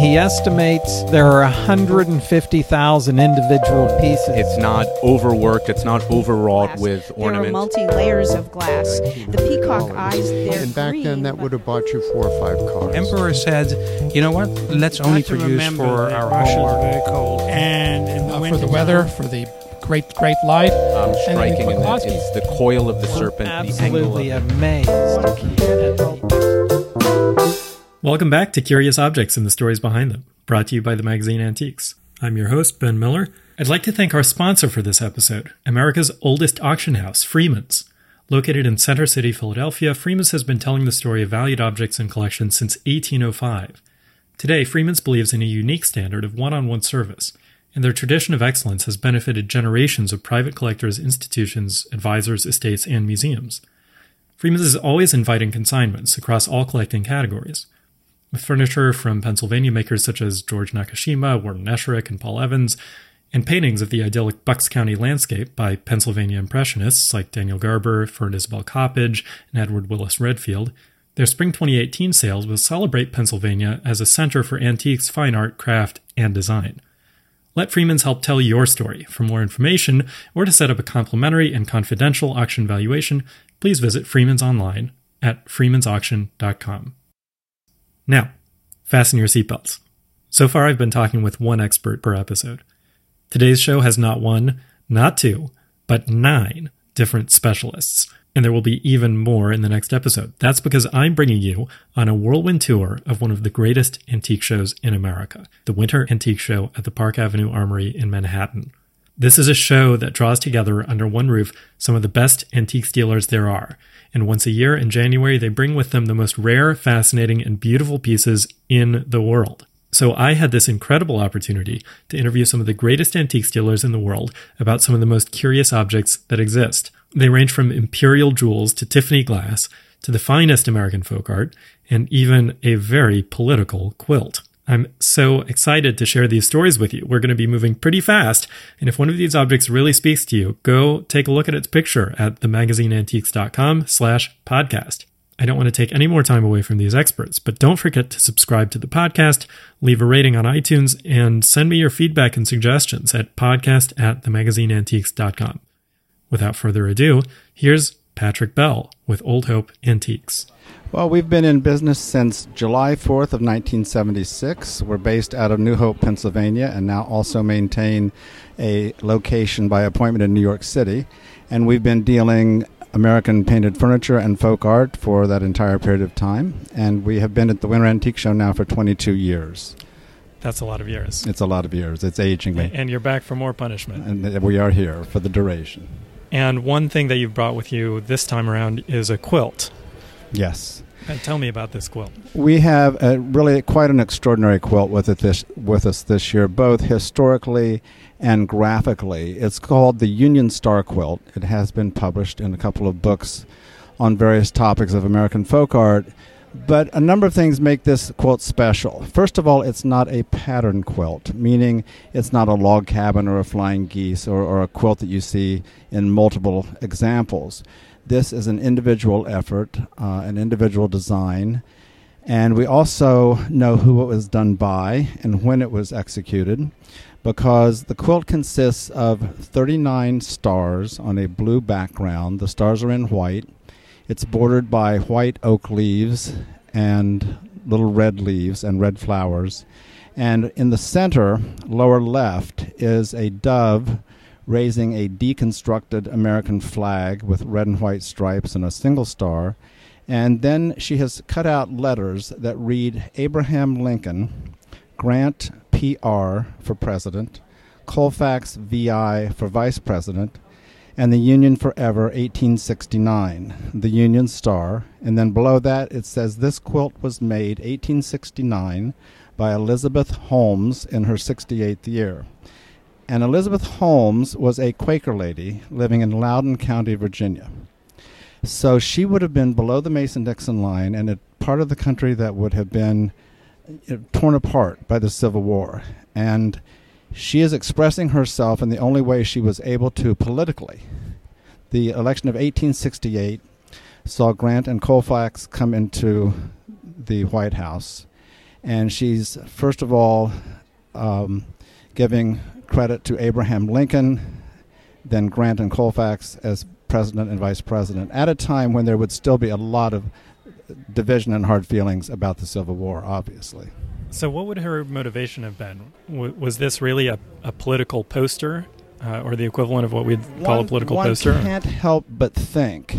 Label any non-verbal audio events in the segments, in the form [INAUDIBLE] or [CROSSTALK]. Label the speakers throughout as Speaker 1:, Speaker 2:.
Speaker 1: He estimates there are 150,000 individual pieces.
Speaker 2: It's not overworked. It's not overwrought
Speaker 3: glass.
Speaker 2: with
Speaker 3: There are
Speaker 2: ornament.
Speaker 3: multi layers of glass. The peacock eyes, they're
Speaker 4: And back
Speaker 3: green,
Speaker 4: then, that would have bought you four or five cars.
Speaker 5: Emperor said, "You know what? Let's only produce
Speaker 6: remember
Speaker 5: for
Speaker 6: that
Speaker 5: our
Speaker 6: Russia's
Speaker 5: hallmark."
Speaker 6: very cold. And in the
Speaker 7: uh, for the weather, for the great, great light.
Speaker 2: I'm
Speaker 7: And
Speaker 2: striking
Speaker 7: we
Speaker 2: in
Speaker 7: put
Speaker 2: that it's the coil of the serpent, the angle of
Speaker 1: Absolutely
Speaker 2: it.
Speaker 1: amazed.
Speaker 8: Welcome back to Curious Objects and the Stories Behind Them, brought to you by the magazine Antiques. I'm your host, Ben Miller. I'd like to thank our sponsor for this episode, America's oldest auction house, Freeman's. Located in Center City, Philadelphia, Freeman's has been telling the story of valued objects and collections since 1805. Today, Freeman's believes in a unique standard of one on one service, and their tradition of excellence has benefited generations of private collectors, institutions, advisors, estates, and museums. Freeman's is always inviting consignments across all collecting categories furniture from Pennsylvania makers such as George Nakashima, Wharton Esherick, and Paul Evans, and paintings of the idyllic Bucks County landscape by Pennsylvania Impressionists like Daniel Garber, Fern Isabel Coppedge, and Edward Willis Redfield. Their spring 2018 sales will celebrate Pennsylvania as a center for antiques, fine art, craft, and design. Let Freeman's help tell your story. For more information or to set up a complimentary and confidential auction valuation, please visit Freeman's online at freemansauction.com. Now, fasten your seatbelts. So far, I've been talking with one expert per episode. Today's show has not one, not two, but nine different specialists, and there will be even more in the next episode. That's because I'm bringing you on a whirlwind tour of one of the greatest antique shows in America, the Winter Antique Show at the Park Avenue Armory in Manhattan. This is a show that draws together under one roof some of the best antique dealers there are. And once a year in January, they bring with them the most rare, fascinating, and beautiful pieces in the world. So I had this incredible opportunity to interview some of the greatest antique dealers in the world about some of the most curious objects that exist. They range from imperial jewels to Tiffany glass to the finest American folk art and even a very political quilt. I'm so excited to share these stories with you. We're going to be moving pretty fast, and if one of these objects really speaks to you, go take a look at its picture at themagazineantiques.com slash podcast. I don't want to take any more time away from these experts, but don't forget to subscribe to the podcast, leave a rating on iTunes, and send me your feedback and suggestions at podcast at themagazineantiques.com. Without further ado, here's Patrick Bell with Olde Hope Antiques.
Speaker 9: Well, we've been in business since July 4th of 1976. We're based out of New Hope, Pennsylvania, and now also maintain a location by appointment in New York City. And we've been dealing American painted furniture and folk art for that entire period of time. And we have been at the Winter Antique Show now for 22 years.
Speaker 8: That's a lot of years.
Speaker 9: It's a lot of years. It's aging me.
Speaker 8: And you're back for more punishment.
Speaker 9: And we are here for the duration.
Speaker 8: And one thing that you've brought with you this time around is a quilt.
Speaker 9: Yes.
Speaker 8: And tell me about this quilt.
Speaker 9: We have a, really quite an extraordinary quilt with it this with us this year, both historically and graphically. It's called the Union Star Quilt. It has been published in a couple of books on various topics of American folk art. But a number of things make this quilt special. First of all, it's not a pattern quilt, meaning it's not a log cabin or a flying geese or, or a quilt that you see in multiple examples. This is an individual effort, uh, an individual design, and we also know who it was done by and when it was executed because the quilt consists of 39 stars on a blue background. The stars are in white. It's bordered by white oak leaves and little red leaves and red flowers. And in the center, lower left, is a dove raising a deconstructed American flag with red and white stripes and a single star. And then she has cut out letters that read Abraham Lincoln, Grant PR for president, Colfax VI for vice president, and the Union Forever 1869, the Union Star. And then below that it says this quilt was made 1869 by Elizabeth Holmes in her 68th year. And Elizabeth Holmes was a Quaker lady living in Loudoun County, Virginia. So she would have been below the Mason Dixon line and a part of the country that would have been uh, torn apart by the Civil War. And she is expressing herself in the only way she was able to politically. The election of 1868 saw Grant and Colfax come into the White House. and she's first of all um, giving credit to Abraham Lincoln, then Grant and Colfax as president and vice president, at a time when there would still be a lot of division and hard feelings about the Civil War, obviously.
Speaker 8: So, what would her motivation have been? W- was this really a, a political poster, uh, or the equivalent of what we'd call
Speaker 9: one,
Speaker 8: a political
Speaker 9: one
Speaker 8: poster?
Speaker 9: can't help but think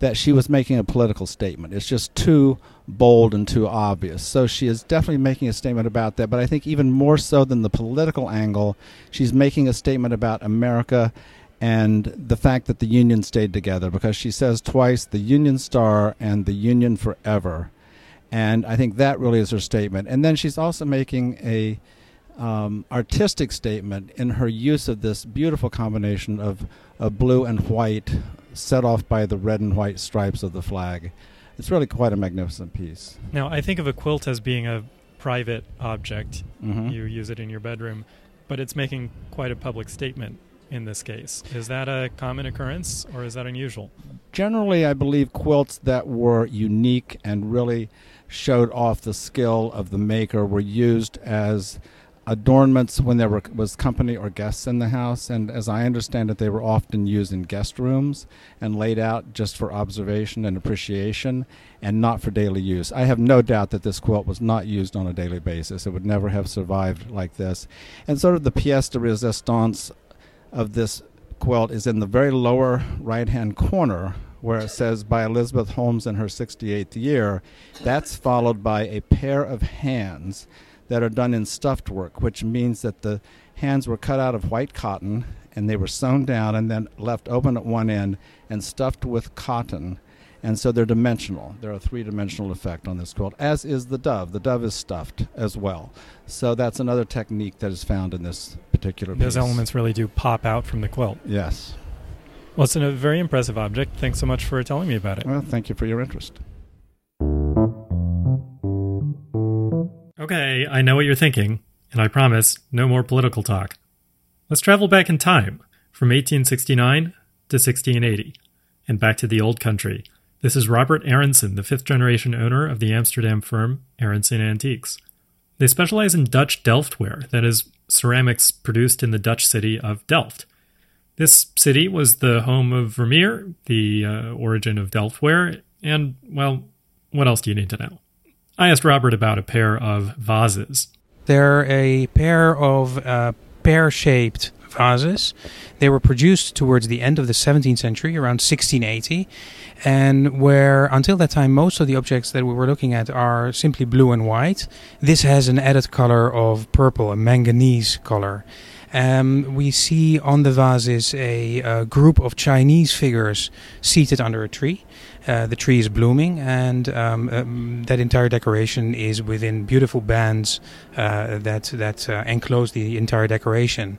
Speaker 9: that she was making a political statement. It's just too bold and too obvious. So she is definitely making a statement about that. But I think even more so than the political angle, she's making a statement about America and the fact that the Union stayed together because she says twice the Union Star and the Union forever. And I think that really is her statement. And then she's also making a um, artistic statement in her use of this beautiful combination of, of blue and white set off by the red and white stripes of the flag. It's really quite a magnificent piece.
Speaker 8: Now, I think of a quilt as being a private object.
Speaker 9: Mm-hmm.
Speaker 8: You use it in your bedroom, but it's making quite a public statement in this case. Is that a common occurrence or is that unusual?
Speaker 9: Generally, I believe quilts that were unique and really showed off the skill of the maker were used as adornments when there were, was company or guests in the house. And as I understand it, they were often used in guest rooms and laid out just for observation and appreciation and not for daily use. I have no doubt that this quilt was not used on a daily basis. It would never have survived like this. And sort of the pièce de résistance of this quilt is in the very lower right hand corner where it says by Elizabeth Holmes in her 68th year. That's followed by a pair of hands that are done in stuffed work, which means that the hands were cut out of white cotton and they were sewn down and then left open at one end and stuffed with cotton. And so they're dimensional. They're a three dimensional effect on this quilt, as is the dove. The dove is stuffed as well. So that's another technique that is found in this particular
Speaker 8: Those
Speaker 9: piece.
Speaker 8: elements really do pop out from the quilt.
Speaker 9: Yes.
Speaker 8: Well, it's a very impressive object. Thanks so much for telling me about it.
Speaker 9: Well, thank you for your interest.
Speaker 8: Okay, I know what you're thinking, and I promise no more political talk. Let's travel back in time from 1869 to 1680 and back to the old country. This is Robert Aronson, the fifth generation owner of the Amsterdam firm Aronson Antiques. They specialize in Dutch Delftware, that is, ceramics produced in the Dutch city of Delft. This city was the home of Vermeer, the uh, origin of Delftware, and, well, what else do you need to know? I asked Robert about a pair of vases.
Speaker 10: They're a pair of uh, pear shaped vases. They were produced towards the end of the 17th century, around 1680, and where until that time most of the objects that we were looking at are simply blue and white. This has an added color of purple, a manganese color. Um, we see on the vases a, a group of Chinese figures seated under a tree. Uh, the tree is blooming, and um, um, that entire decoration is within beautiful bands uh, that that uh, enclose the entire decoration.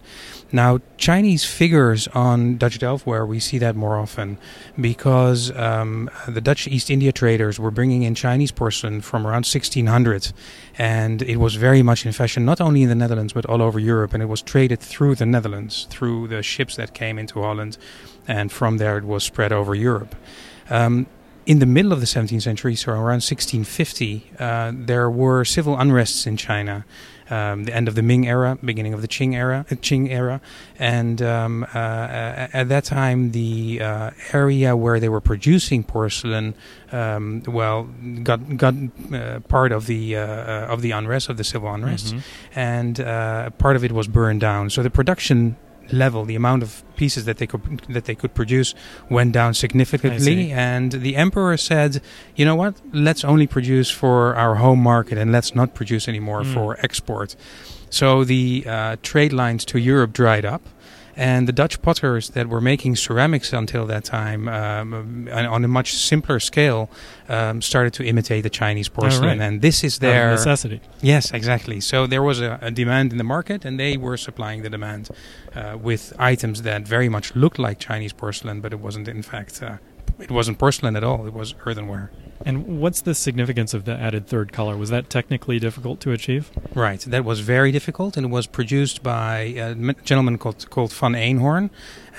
Speaker 10: Now, Chinese figures on Dutch Delftware, we see that more often because um, the Dutch East India traders were bringing in Chinese porcelain from around 1600, and it was very much in fashion not only in the Netherlands but all over Europe, and it was traded through the Netherlands through the ships that came into Holland, and from there it was spread over Europe. Um, in the middle of the 17th century, so around 1650, uh, there were civil unrests in China. Um, the end of the Ming era, beginning of the Qing era, uh, Qing era, and um, uh, at that time, the uh, area where they were producing porcelain, um, well, got got uh, part of the uh, of the unrest of the civil unrest,
Speaker 8: Mm-hmm.
Speaker 10: and part of it was burned down. So the production level, the amount of pieces that they could that they could produce went down significantly, and the emperor said, "You know what? Let's only produce for our home market, and let's not produce anymore
Speaker 8: Mm.
Speaker 10: for export." So the uh, trade lines to Europe dried up. And the Dutch potters that were making ceramics until that time, um, on a much simpler scale, um, started to imitate the Chinese porcelain.
Speaker 8: right.
Speaker 10: And this is their
Speaker 8: necessity.
Speaker 10: Yes, exactly. So there was a, a demand in the market, and they were supplying the demand uh, with items that very much looked like Chinese porcelain, but it wasn't. In fact, uh, it wasn't porcelain at all. It was earthenware.
Speaker 8: And what's the significance of the added third color? Was that technically difficult to achieve?
Speaker 10: Right. That was very difficult, and it was produced by a gentleman called called Van Eenhoorn,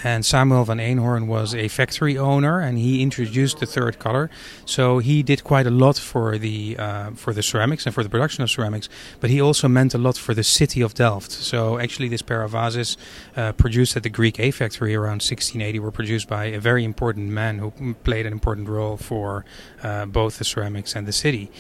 Speaker 10: And Samuel van Eenhoorn was a factory owner, and he introduced the third color. So he did quite a lot for the uh, for the ceramics and for the production of ceramics. But he also meant a lot for the city of Delft. So actually, this pair of vases uh, produced at the Greek A factory around 1680 were produced by a very important man who played an important role for uh, both the ceramics and the city.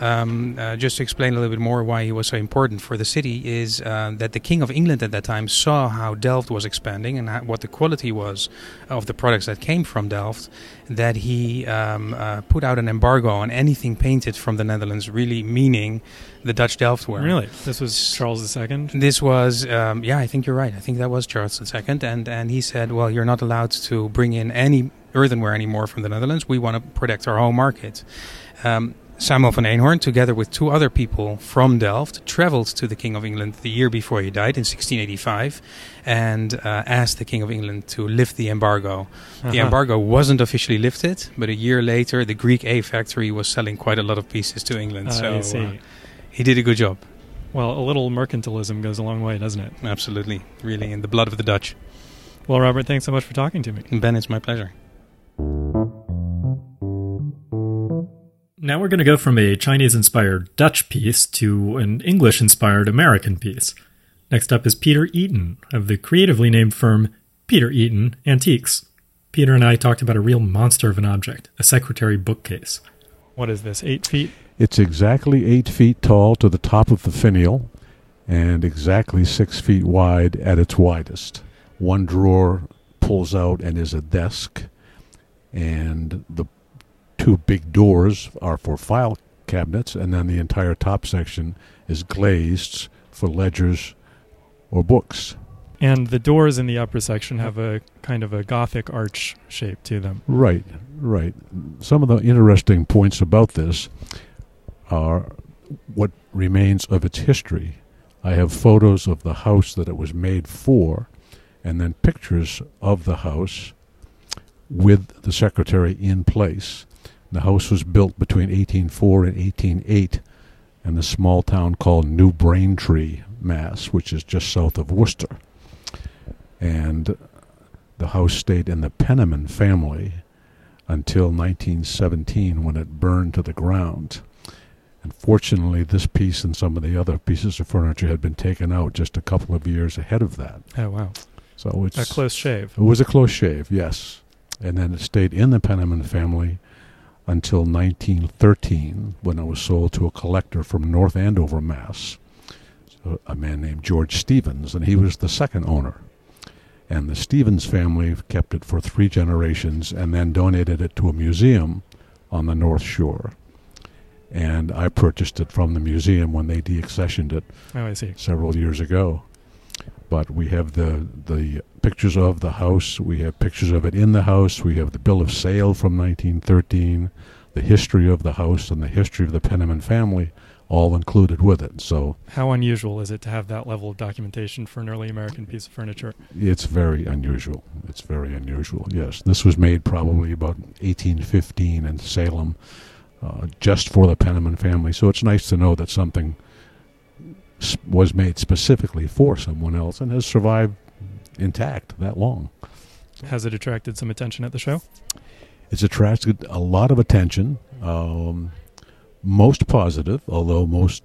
Speaker 10: Um, uh, just to explain a little bit more why he was so important for the city is uh, that the King of England at that time saw how Delft was expanding and how, what the quality was of the products that came from Delft. That he um, uh, put out an embargo on anything painted from the Netherlands, really meaning the Dutch Delftware.
Speaker 8: Really, this was Charles II.
Speaker 10: This was, um, yeah, I think you're right. I think that was Charles II, and and he said, well, you're not allowed to bring in any earthenware anymore from the Netherlands. We want to protect our home market. Um, Samuel van Eenhoorn, together with two other people from Delft, traveled to the King of England the year before he died in 1685 and uh, asked the King of England to lift the embargo. Uh-huh. The embargo wasn't officially lifted, but a year later, the Greek A factory was selling quite a lot of pieces to England.
Speaker 8: Uh,
Speaker 10: so uh, he did a good job.
Speaker 8: Well, a little mercantilism goes a long way, doesn't it?
Speaker 10: Absolutely. Really, in the blood of the Dutch.
Speaker 8: Well, Robert, thanks so much for talking to me.
Speaker 10: Ben, it's my pleasure.
Speaker 8: Now we're going to go from a Chinese inspired Dutch piece to an English inspired American piece. Next up is Peter Eaton of the creatively named firm Peter Eaton Antiques. Peter and I talked about a real monster of an object, a secretary bookcase. What is this, eight feet?
Speaker 4: It's exactly eight feet tall to the top of the finial and exactly six feet wide at its widest. One drawer pulls out and is a desk, and the two big doors are for file cabinets, and then the entire top section is glazed for ledgers or books.
Speaker 8: And the doors in the upper section have a kind of a Gothic arch shape to them.
Speaker 4: Right, right. Some of the interesting points about this are what remains of its history. I have photos of the house that it was made for, and then pictures of the house with the secretary in place. The house was built between 1804 and 1808 in the small town called New Braintree, Mass, which is just south of Worcester. And the house stayed in the Penniman family until 1917 when it burned to the ground. Unfortunately, this piece and some of the other pieces of furniture had been taken out just a couple of years ahead of that.
Speaker 8: Oh, wow.
Speaker 4: So it's
Speaker 8: a close shave.
Speaker 4: It was a close shave, yes. And then it stayed in the Penniman family until 1913 when it was sold to a collector from North Andover, Mass, a man named George Stevens, and he was the second owner. And the Stevens family kept it for three generations and then donated it to a museum on the North Shore. And I purchased it from the museum when they deaccessioned it
Speaker 8: oh,
Speaker 4: several years ago. But we have the the pictures of the house. We have pictures of it in the house. We have the bill of sale from 1913, the history of the house, and the history of the Penniman family, all included with it. So,
Speaker 8: how unusual is it to have that level of documentation for an early American piece of furniture?
Speaker 4: It's very unusual. It's very unusual. Yes, this was made probably about 1815 in Salem, uh, just for the Penniman family. So it's nice to know that something was made specifically for someone else and has survived intact that long.
Speaker 8: Has it attracted some attention at the show?
Speaker 4: It's attracted a lot of attention, um, most positive, although most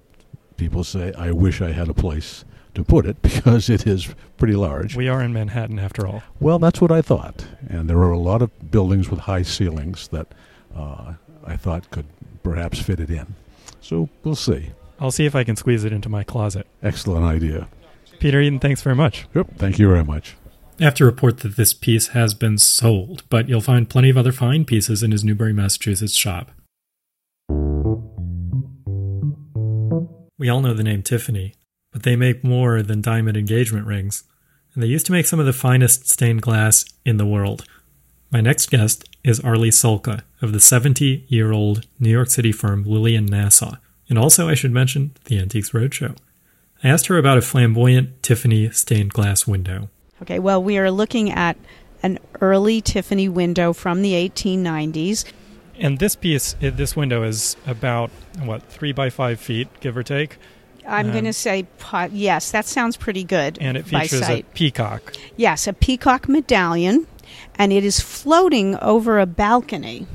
Speaker 4: people say, I wish I had a place to put it [LAUGHS] because it is pretty large.
Speaker 8: We are in Manhattan after all.
Speaker 4: Well, that's what I thought. And there are a lot of buildings with high ceilings that uh, I thought could perhaps fit it in. So we'll see.
Speaker 8: I'll see if I can squeeze it into my closet.
Speaker 4: Excellent idea.
Speaker 8: Peter Eaton, thanks very much.
Speaker 4: Yep, thank you very much.
Speaker 8: I have to report that this piece has been sold, but you'll find plenty of other fine pieces in his Newbury, Massachusetts shop. We all know the name Tiffany, but they make more than diamond engagement rings, and they used to make some of the finest stained glass in the world. My next guest is Arlie Sulka of the 70 year old New York City firm Lillian Nassau, and also, I should mention, the Antiques Roadshow. I asked her about a flamboyant Tiffany stained glass window.
Speaker 3: Okay, well, we are looking at an early Tiffany window from the 1890s.
Speaker 8: And this piece, this window is about, what, three by five feet, give or take.
Speaker 3: I'm
Speaker 8: Um,
Speaker 3: going to say yes. That sounds pretty good.
Speaker 8: And it features a peacock.
Speaker 3: Yes, a peacock medallion, and it is floating over a balcony.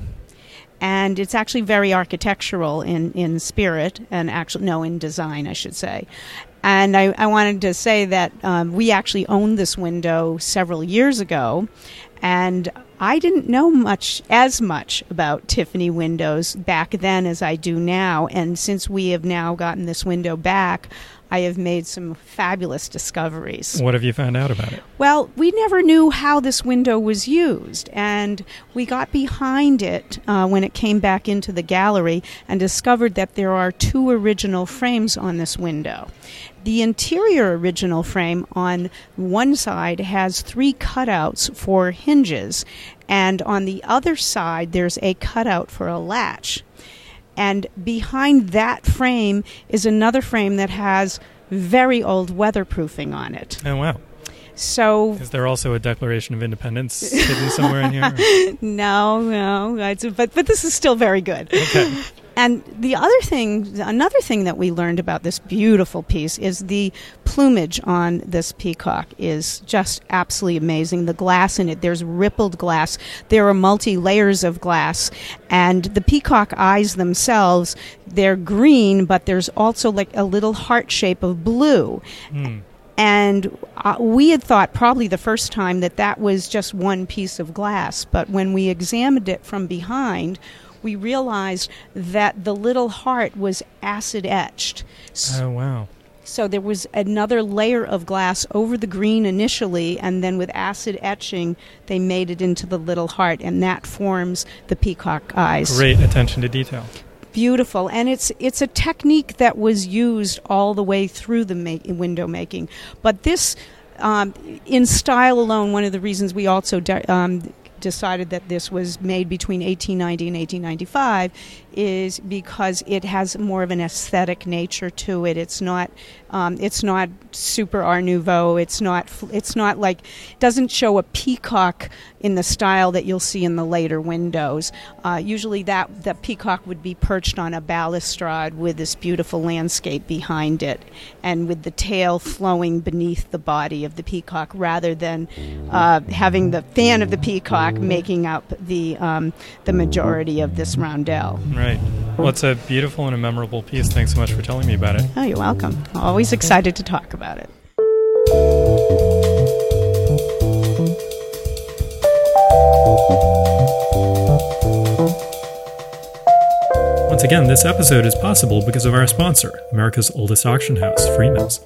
Speaker 3: And it's actually very architectural in, in spirit, and actually, no, in design, I should say. And I, I wanted to say that um, we actually owned this window several years ago, and I didn't know much, as much about Tiffany windows back then as I do now. And since we have now gotten this window back, I have made some fabulous discoveries.
Speaker 8: What have you found out about it?
Speaker 3: Well, we never knew how this window was used, and we got behind it uh, when it came back into the gallery and discovered that there are two original frames on this window. The interior original frame on one side has three cutouts for hinges, and on the other side, there's a cutout for a latch. And behind that frame is another frame that has very old weatherproofing on it.
Speaker 8: Oh, wow.
Speaker 3: So
Speaker 8: Is there also a Declaration of Independence hidden somewhere in here? [LAUGHS]
Speaker 3: no, no, but but this is still very good.
Speaker 8: Okay. [LAUGHS]
Speaker 3: And the other thing, another thing that we learned about this beautiful piece is the plumage on this peacock is just absolutely amazing. The glass in it, there's rippled glass. There are multi layers of glass, and the peacock eyes themselves, they're green, but there's also like a little heart shape of blue.
Speaker 8: Hmm.
Speaker 3: And uh, we had thought probably the first time that that was just one piece of glass, but when we examined it from behind, we realized that the little heart was acid etched.
Speaker 8: Oh, wow.
Speaker 3: So there was another layer of glass over the green initially, and then with acid etching, they made it into the little heart, and that forms the peacock eyes
Speaker 8: Great attention to detail.
Speaker 3: beautiful and it's it's a technique that was used all the way through the ma- window making but this um, in style alone one of the reasons we also de- um, decided that this was made between 1890 and 1895 is because it has more of an aesthetic nature to it. It's not um, it's not super art nouveau. It's not it's not like doesn't show a peacock in the style that you'll see in the later windows. Uh, usually that the peacock would be perched on a balustrade with this beautiful landscape behind it and with the tail flowing beneath the body of the peacock rather than uh, having the fan of the peacock making up the um, the majority of this roundel
Speaker 8: Right. Well, it's a beautiful and a memorable piece. Thanks so much for telling me about it.
Speaker 3: oh you're welcome always excited to talk about it
Speaker 8: Once again, this episode is possible because of our sponsor, America's oldest auction house, Freeman's.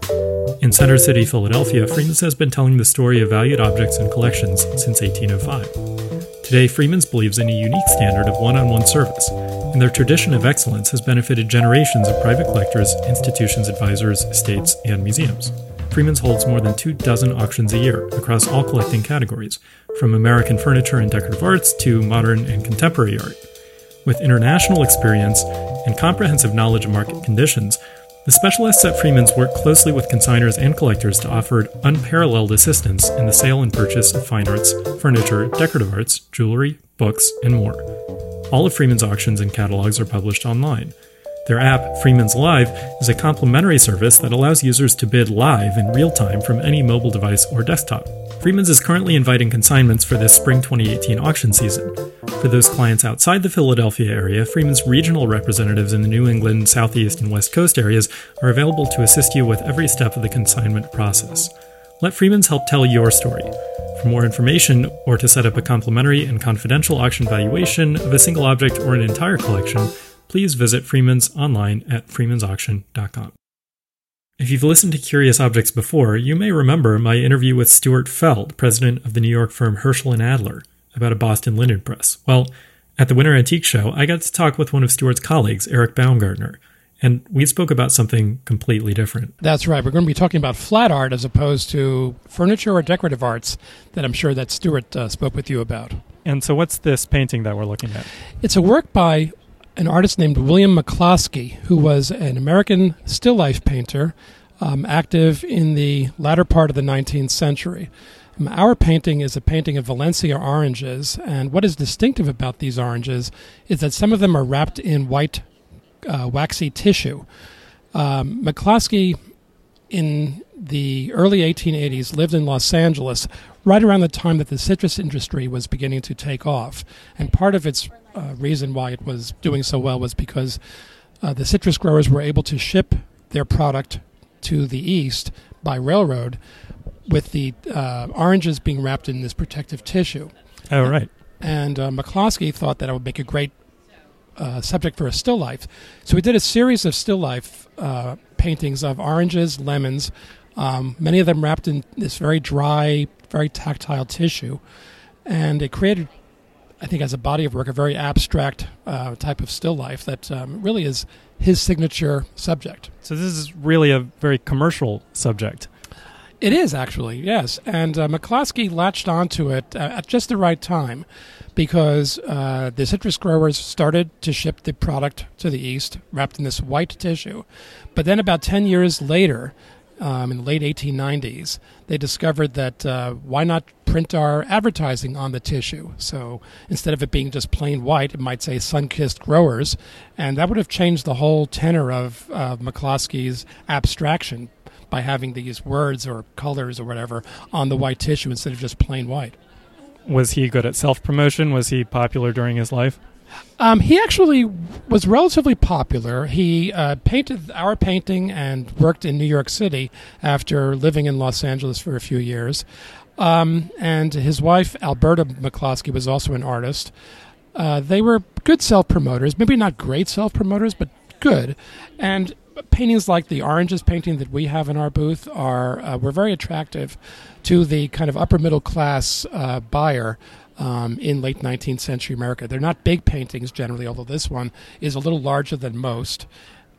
Speaker 8: In Center City, Philadelphia, Freeman's has been telling the story of valued objects and collections since 1805. Today, Freeman's believes in a unique standard of one on one service, and their tradition of excellence has benefited generations of private collectors, institutions, advisors, estates, and museums. Freeman's holds more than two dozen auctions a year across all collecting categories, from American furniture and decorative arts to modern and contemporary art. With international experience and comprehensive knowledge of market conditions, the specialists at Freeman's work closely with consigners and collectors to offer unparalleled assistance in the sale and purchase of fine arts, furniture, decorative arts, jewelry, books, and more. All of Freeman's auctions and catalogs are published online. Their app, Freeman's Live, is a complimentary service that allows users to bid live in real time from any mobile device or desktop. Freeman's is currently inviting consignments for this spring 2018 auction season. For those clients outside the Philadelphia area, Freeman's regional representatives in the New England, Southeast, and West Coast areas are available to assist you with every step of the consignment process. Let Freeman's help tell your story. For more information or to set up a complimentary and confidential auction valuation of a single object or an entire collection, please visit Freeman's online at freemansauction.com. If you've listened to Curious Objects before, you may remember my interview with Stuart Feld, president of the New York firm Hirschl and Adler, about a Boston linen press. Well, at the Winter Antique Show, I got to talk with one of Stuart's colleagues, Eric Baumgartner, and we spoke about something completely different.
Speaker 7: That's right. We're going to be talking about flat art as opposed to furniture or decorative arts that I'm sure that Stuart uh, spoke with you about.
Speaker 8: And so, what's this painting that we're looking at?
Speaker 7: It's a work by an artist named William McCloskey, who was an American still life painter um, active in the latter part of the 19th century. Um, Our painting is a painting of Valencia oranges, and what is distinctive about these oranges is that some of them are wrapped in white uh, waxy tissue. Um, McCloskey, in the early 1880s, lived in Los Angeles right around the time that the citrus industry was beginning to take off. And part of its uh, reason why it was doing so well was because uh, the citrus growers were able to ship their product to the east by railroad with the uh, oranges being wrapped in this protective tissue.
Speaker 8: Oh, right.
Speaker 7: And uh, McCloskey thought that it would make a great uh, subject for a still life. So we did a series of still life uh, paintings of oranges, lemons, um, many of them wrapped in this very dry, very tactile tissue. And it created, I think, as a body of work, a very abstract uh, type of still life that um, really is his signature subject.
Speaker 8: So this is really a very commercial subject.
Speaker 7: It is actually, yes. And uh, McCloskey latched onto it uh, at just the right time because uh, the citrus growers started to ship the product to the east wrapped in this white tissue. But then about 10 years later, um, in the late 1890s, they discovered that uh, why not print our advertising on the tissue? So instead of it being just plain white, it might say sun kissed growers. And that would have changed the whole tenor of uh, McCloskey's abstraction by having these words or colors or whatever on the white tissue instead of just plain white.
Speaker 8: Was he good at self promotion? Was he popular during his life?
Speaker 7: Um, he actually was relatively popular. He uh, painted our painting and worked in New York City after living in Los Angeles for a few years. Um, and his wife, Alberta McCloskey, was also an artist. Uh, they were good self promoters, maybe not great self promoters, but good. And paintings like the oranges painting that we have in our booth are uh, were very attractive to the kind of upper middle class uh, buyer um, in late 19th century America. They're not big paintings generally, although this one is a little larger than most.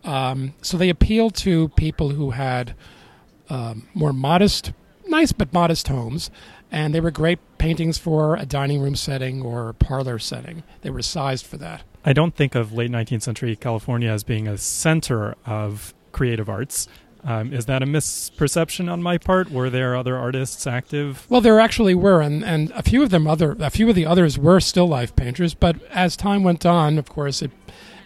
Speaker 7: Um, so they appeal to people who had um, more modest, nice but modest homes, and they were great paintings for a dining room setting or parlor setting. They were sized for that.
Speaker 8: I don't think of late 19th century California as being a center of creative arts. Um, is that a misperception on my part? Were there other artists active?
Speaker 7: Well, there actually were, and, and a few of them other a few of the others were still life painters. But as time went on, of course, it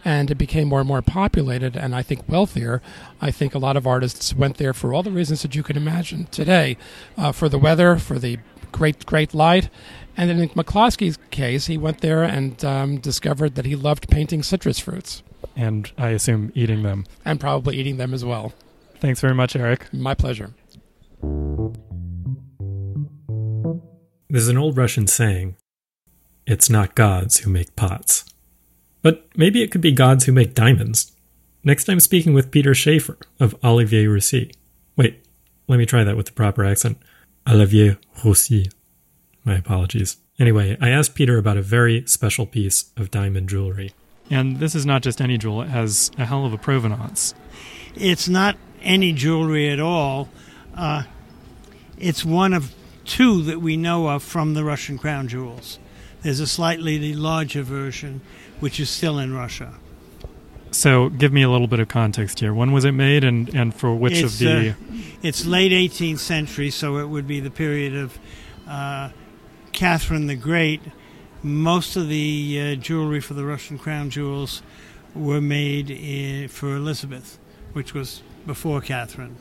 Speaker 7: and it became more and more populated, and I think wealthier. I think a lot of artists went there for all the reasons that you can imagine today, uh, for the weather, for the great great light, and in McCloskey's case, he went there and um, discovered that he loved painting citrus fruits.
Speaker 8: And I assume eating them.
Speaker 7: And probably eating them as well.
Speaker 8: Thanks very much, Eric.
Speaker 7: My pleasure.
Speaker 8: There's an old Russian saying it's not gods who make pots. But maybe it could be gods who make diamonds. Next, I'm speaking with Peter Schaffer of A La Vieille Russie. Wait, let me try that with the proper accent. Olivier Roussy. My apologies. Anyway, I asked Peter about a very special piece of diamond jewelry. And this is not just any jewel, it has a hell of a provenance.
Speaker 6: It's not any jewelry at all. Uh, it's one of two that we know of from the Russian crown jewels. There's a slightly larger version, which is still in Russia.
Speaker 8: So, give me a little bit of context here. When was it made, and, and for which
Speaker 6: it's,
Speaker 8: of the?
Speaker 6: Uh, it's late 18th century, so it would be the period of uh, Catherine the Great. Most of the uh, jewelry for the Russian crown jewels were made in, for Elizabeth, which was before Catherine.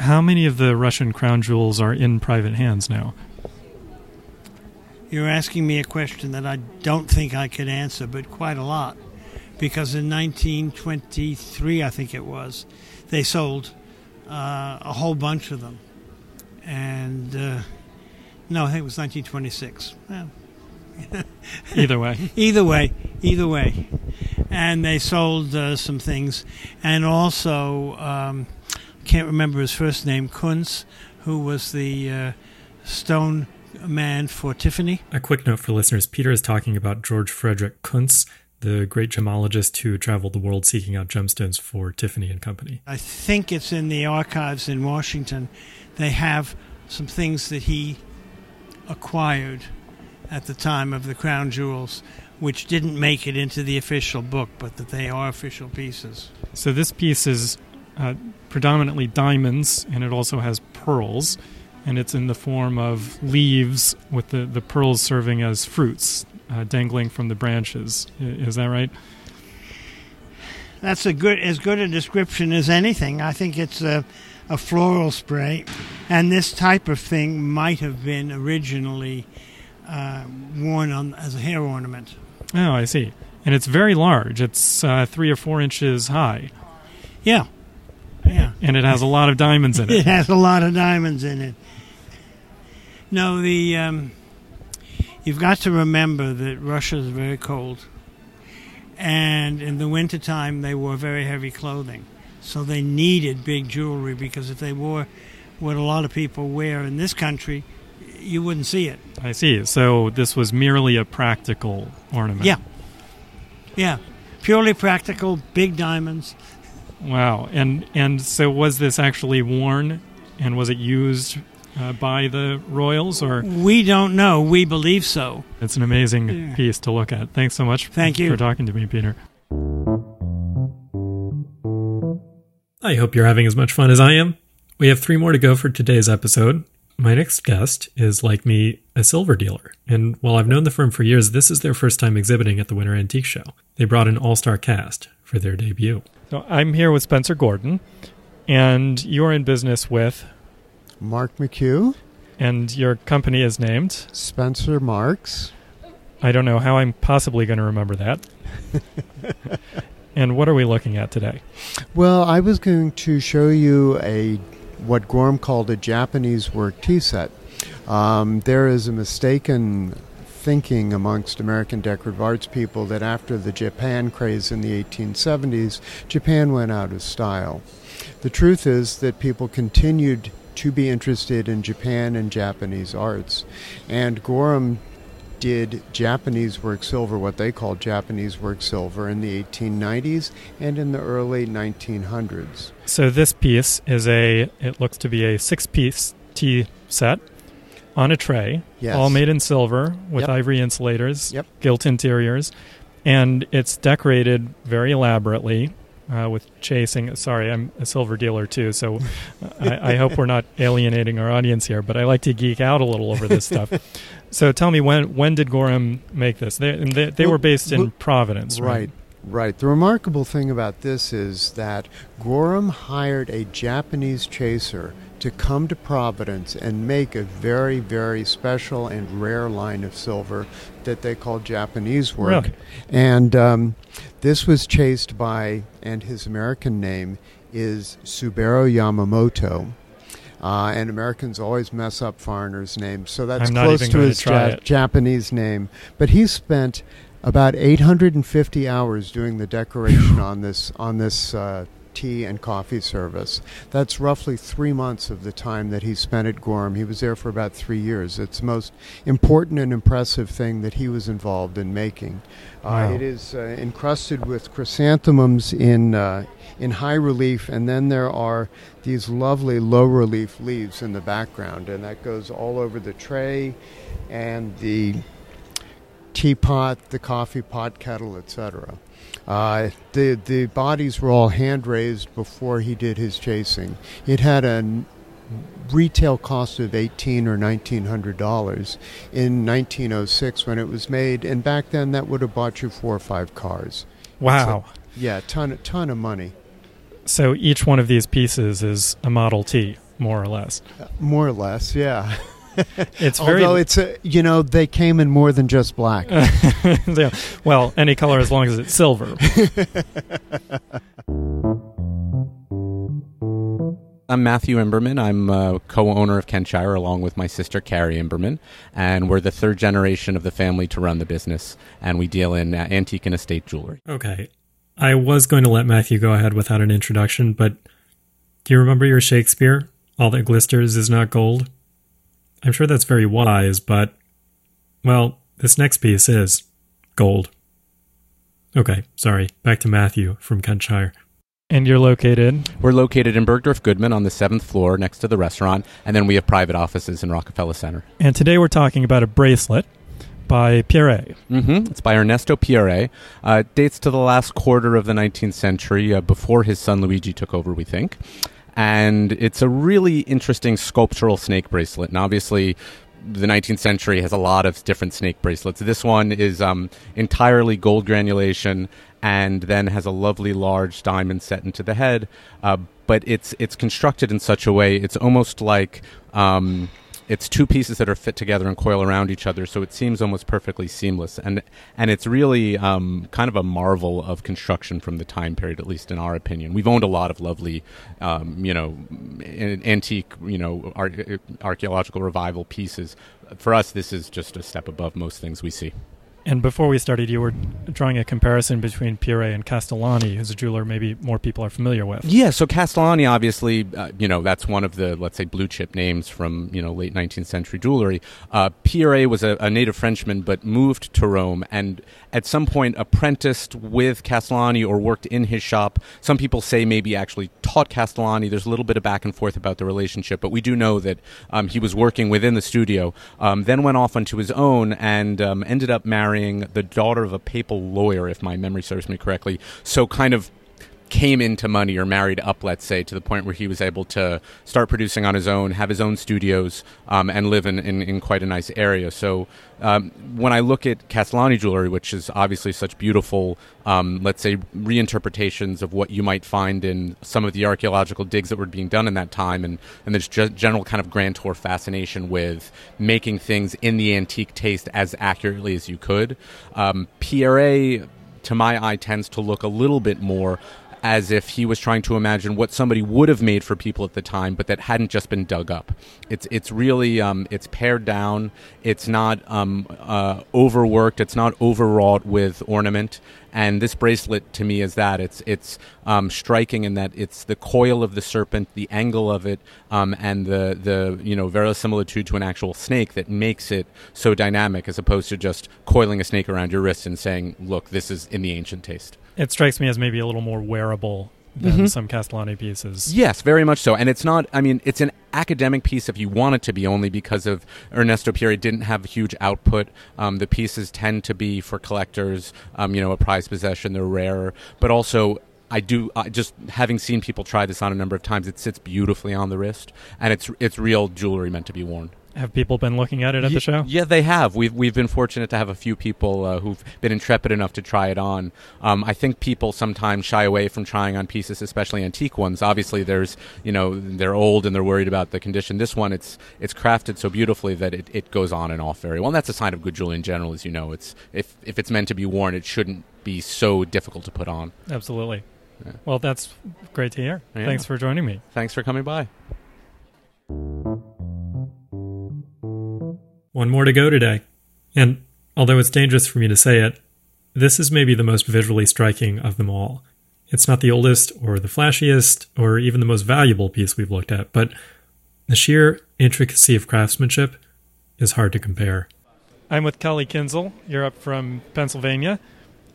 Speaker 8: How many of the Russian crown jewels are in private hands now?
Speaker 6: You're asking me a question that I don't think I could answer, but quite a lot. Because in 1923, I think it was, they sold uh, a whole bunch of them. And uh, no, I think it was 1926. Yeah. [LAUGHS]
Speaker 8: either way.
Speaker 6: either way. Either way. And they sold uh, some things. And also, um, can't remember his first name, Kunz, who was the uh, stone man for Tiffany.
Speaker 8: A quick note for listeners Peter is talking about George Frederick Kunz, the great gemologist who traveled the world seeking out gemstones for Tiffany and Company.
Speaker 6: I think it's in the archives in Washington. They have some things that he acquired at the time of the crown jewels, which didn't make it into the official book, but that they are official pieces.
Speaker 8: So this piece is uh, predominantly diamonds, and it also has pearls, and it's in the form of leaves with the, the pearls serving as fruits uh, dangling from the branches. Is that right?
Speaker 6: that's a good as good a description as anything. I think it's a, a floral spray, and this type of thing might have been originally uh, worn on as a hair ornament.
Speaker 8: Oh, I see. And it's very large. It's uh, three or four inches high.
Speaker 6: Yeah, yeah.
Speaker 8: And it has a lot of diamonds in
Speaker 6: It [LAUGHS]
Speaker 8: it.
Speaker 6: has a lot of diamonds in it. No, the um, you've got to remember that Russia is very cold, and in the wintertime they wore very heavy clothing, so they needed big jewelry because if they wore what a lot of people wear in this country, you wouldn't see it.
Speaker 8: I see. So this was merely a practical ornament.
Speaker 6: Yeah, yeah, purely practical, big diamonds.
Speaker 8: Wow. And and so was this actually worn, and was it used uh, by the royals, or
Speaker 6: We don't know. We believe so.
Speaker 8: it's an amazing
Speaker 6: Yeah.
Speaker 8: piece to look at. Thanks so much.
Speaker 6: Thank you.
Speaker 8: for talking to me, Peter.
Speaker 11: I hope you're having as much fun as I am. We have three more to go for today's episode. My next guest is, like me, a silver dealer, and while I've known the firm for years, this is their first time exhibiting at the Winter Antique Show. They brought an all star cast for their debut.
Speaker 8: So I'm here with Spencer Gordon, and you're in business with,
Speaker 12: Mark McHugh,
Speaker 8: and your company is named.
Speaker 12: Spencer Marks.
Speaker 8: I don't know how I'm possibly going to remember that. [LAUGHS] and what are we looking at today?
Speaker 12: Well, I was going to show you a what Gorham called a Japanese work tea set. Um, there is a mistaken thinking amongst American decorative arts people that after the Japan craze in the 1870s, Japan went out of style. The truth is that people continued to be interested in Japan and Japanese arts, and Gorham did Japanese work silver, what they called Japanese work silver, in the 1890s and in the early 1900s.
Speaker 8: So this piece is a, it looks to be a six piece tea set on a tray,
Speaker 12: Yes.
Speaker 8: all made in silver with
Speaker 12: Yep.
Speaker 8: ivory insulators,
Speaker 12: Yep.
Speaker 8: gilt interiors, and it's decorated very elaborately. Uh, with chasing, sorry, I'm a silver dealer too, so [LAUGHS] I, I hope we're not alienating our audience here. But I like to geek out a little over this stuff. [LAUGHS] so tell me, when when did Gorham make this? They they, they were based in
Speaker 12: well,
Speaker 8: Providence, right?
Speaker 12: Right, right. The remarkable thing about this is that Gorham hired a Japanese chaser to come to Providence and make a very, very special and rare line of silver that they call Japanese work.
Speaker 8: Really?
Speaker 12: And um, this was chased by, and his American name is Subaru Yamamoto. Uh, and Americans always mess up foreigners' names, so that's
Speaker 8: I'm
Speaker 12: close to
Speaker 8: going to
Speaker 12: his Ja- Japanese name. But he spent about 850 hours doing the decoration [SIGHS] on this on this uh, tea and coffee service. That's roughly three months of the time that he spent at Gorham. He was there for about three years. It's the most important and impressive thing that he was involved in making. Uh, it is uh, encrusted with chrysanthemums in uh, in high relief, and then there are these lovely low relief leaves in the background, and that goes all over the tray and the teapot, the coffee pot, kettle, etc. Uh, the the bodies were all hand raised before he did his chasing. It had a retail cost of eighteen or nineteen hundred dollars in 1906 when it was made, and back then that would have bought you four or five cars.
Speaker 8: Wow.
Speaker 12: Yeah, ton ton of money,
Speaker 8: So each one of these pieces is a Model T, more or less.
Speaker 12: more or less. Yeah. [LAUGHS] [LAUGHS]
Speaker 8: It's very
Speaker 12: Although it's a, you know they came in more than just black. [LAUGHS]
Speaker 8: Yeah. Well, any color as long as it's silver. [LAUGHS]
Speaker 2: I'm Matthew Imberman. I'm uh, co-owner of Kentshire along with my sister Carrie Imberman, and we're the third generation of the family to run the business. And we deal in uh, antique and estate jewelry.
Speaker 11: Okay. I was going to let Matthew go ahead without an introduction, but do you remember your Shakespeare? All that glisters is not gold? I'm sure that's very wise, but, well, this next piece is gold. Okay, sorry. Back to Matthew from Kentshire.
Speaker 8: and you're located.
Speaker 2: We're located in Bergdorf Goodman on the seventh floor next to the restaurant, and then we have private offices in Rockefeller Center.
Speaker 8: And today we're talking about a bracelet by Pierre.
Speaker 2: hmm It's by Ernesto Pierre. Uh, dates to the last quarter of the 19th century, uh, before his son Luigi took over, we think. And it's a really interesting sculptural snake bracelet. And obviously, the 19th century has a lot of different snake bracelets. This one is um, entirely gold granulation and then has a lovely large diamond set into the head. Uh, but it's it's constructed in such a way it's almost like um, it's two pieces that are fit together and coil around each other, so it seems almost perfectly seamless. And and it's really um, kind of a marvel of construction from the time period, at least in our opinion. We've owned a lot of lovely, um, you know, antique, you know, ar- archaeological revival pieces. For us, this is just a step above most things we see.
Speaker 11: And before we started, you were drawing a comparison between Pierret and Castellani, who's a jeweler maybe more people are familiar with.
Speaker 2: Yeah, so Castellani, obviously, uh, you know, that's one of the, let's say, blue chip names from, you know, late 19th century jewelry. Uh, Pierret was a, a, native Frenchman, but moved to Rome and at some point apprenticed with Castellani or worked in his shop. Some people say maybe actually taught Castellani. There's a little bit of back and forth about the relationship, but we do know that um, he was working within the studio, um, then went off onto his own and um, ended up marrying marrying the daughter of a papal lawyer, if my memory serves me correctly. So kind of came into money or married up, let's say, to the point where he was able to start producing on his own, have his own studios, um, and live in, in, in, quite a nice area. So um, when I look at Castellani jewelry, which is obviously such beautiful, um, let's say, reinterpretations of what you might find in some of the archaeological digs that were being done in that time, and, and this general kind of grand tour fascination with making things in the antique taste as accurately as you could. Um, Pierret to my eye tends to look a little bit more as if he was trying to imagine what somebody would have made for people at the time, but that hadn't just been dug up. It's it's really um, it's pared down. It's not um, uh, overworked. It's not overwrought with ornament. And this bracelet to me is that it's it's um, striking in that it's the coil of the serpent, the angle of it, um, and the the you know verisimilitude to an actual snake that makes it so dynamic, as opposed to just coiling a snake around your wrist and saying, "Look, this is in the ancient taste."
Speaker 11: It strikes me as maybe a little more wearable than mm-hmm. some Castellani pieces.
Speaker 2: Yes, very much so. And it's not, I mean, it's an academic piece if you want it to be, only because of Ernesto Pierret didn't have huge output. Um, the pieces tend to be for collectors, um, you know, a prized possession, they're rarer. But also, I do uh, just having seen people try this on a number of times, it sits beautifully on the wrist, and it's it's real jewelry meant to be worn.
Speaker 11: Have people been looking at it at the show?
Speaker 2: Yeah, they have. We've we've been fortunate to have a few people uh, who've been intrepid enough to try it on. Um, I think people sometimes shy away from trying on pieces, especially antique ones. Obviously, there's you know they're old and they're worried about the condition. This one, it's it's crafted so beautifully that it, it goes on and off very well. And that's a sign of good jewelry in general, as you know. It's if if it's meant to be worn, it shouldn't be so difficult to put on.
Speaker 11: Absolutely. Yeah. Well, that's great to hear. Yeah. Thanks for joining me.
Speaker 2: Thanks for coming by.
Speaker 8: One more to go today. And although it's dangerous for me to say it, this is maybe the most visually striking of them all. It's not the oldest or the flashiest or even the most valuable piece we've looked at, but the sheer intricacy of craftsmanship is hard to compare.
Speaker 11: I'm with Kelly Kinzle. You're up from Pennsylvania,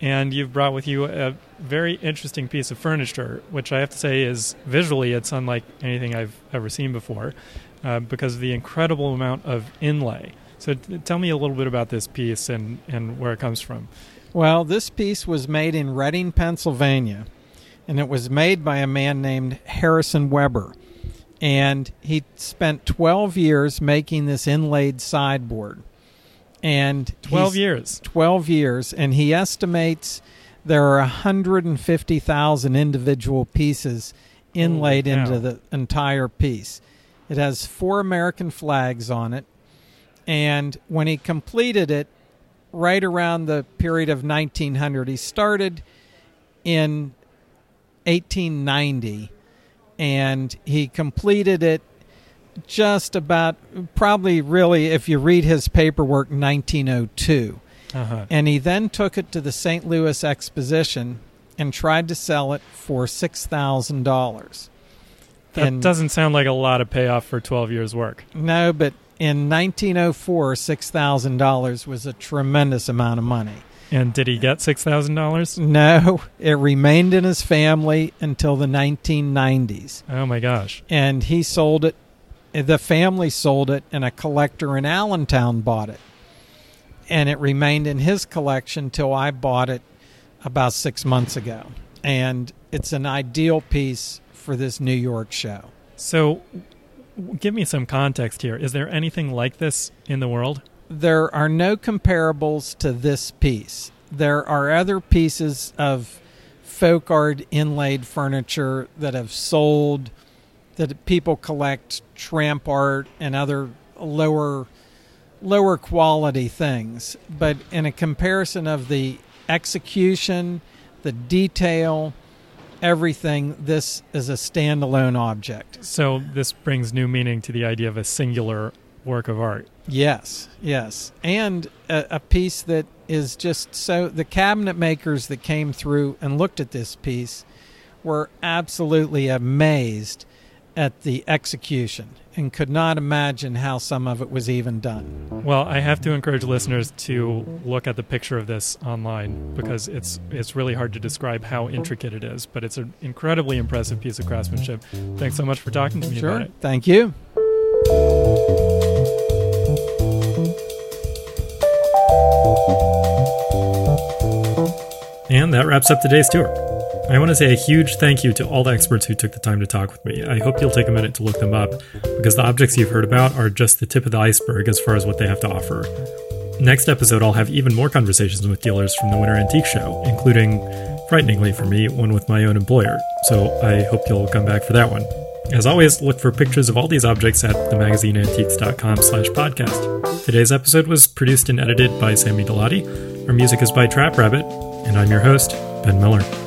Speaker 11: and you've brought with you a very interesting piece of furniture, which I have to say is visually it's unlike anything I've ever seen before uh, because of the incredible amount of inlay. So t- tell me a little bit about this piece and, and where it comes from.
Speaker 1: Well, this piece was made in Reading, Pennsylvania, and it was made by a man named Harrison Weber. And he spent 12 years making this inlaid sideboard. And
Speaker 11: 12 years.
Speaker 1: 12 years. And he estimates there are 150,000 individual pieces inlaid into the entire piece. It has four American flags on it and when he completed it, right around the period of 1900, he started in 1890 and he completed it just about probably really if you read his paperwork 1902 uh-huh. and he then took it to the st louis exposition and tried to sell it for $6000
Speaker 11: that and, doesn't sound like a lot of payoff for 12 years work.
Speaker 1: No but in 1904, $6,000 was a tremendous amount of money.
Speaker 11: And did he get $6,000?
Speaker 1: No, it remained in his family until the 1990s.
Speaker 11: Oh my gosh.
Speaker 1: And he sold it, the family sold it, and a collector in Allentown bought it. And it remained in his collection till I bought it about six months ago. And it's an ideal piece for this New York show.
Speaker 11: So, give me some context here. Is there anything like this in the world?
Speaker 1: There are no comparables to this piece. There are other pieces of folk art inlaid furniture that have sold that people collect tramp art and other lower lower quality things but in a comparison of the execution the detail everything this is a standalone object.
Speaker 13: So this brings new meaning to the idea of a singular work of art.
Speaker 1: Yes yes. And a, a piece that is just so the cabinet makers that came through and looked at this piece were absolutely amazed at the execution and could not imagine how some of it was even done.
Speaker 13: Well, I have to encourage listeners to look at the picture of this online because it's it's really hard to describe how intricate it is, but it's an incredibly impressive piece of craftsmanship. Thanks so much for talking to me
Speaker 1: sure.
Speaker 13: about it.
Speaker 1: Thank you.
Speaker 8: And that wraps up today's tour. I want to say a huge thank you to all the experts who took the time to talk with me. I hope you'll take a minute to look them up because the objects you've heard about are just the tip of the iceberg as far as what they have to offer. Next episode, I'll have even more conversations with dealers from the Winter Antique Show, including, frighteningly for me, one with my own employer. So I hope you'll come back for that one. As always, look for pictures of all these objects at themagazineantiques.com slash podcast. Today's episode was produced and edited by Sammy Delati. Our music is by Trap Rabbit, and I'm your host, Ben Miller.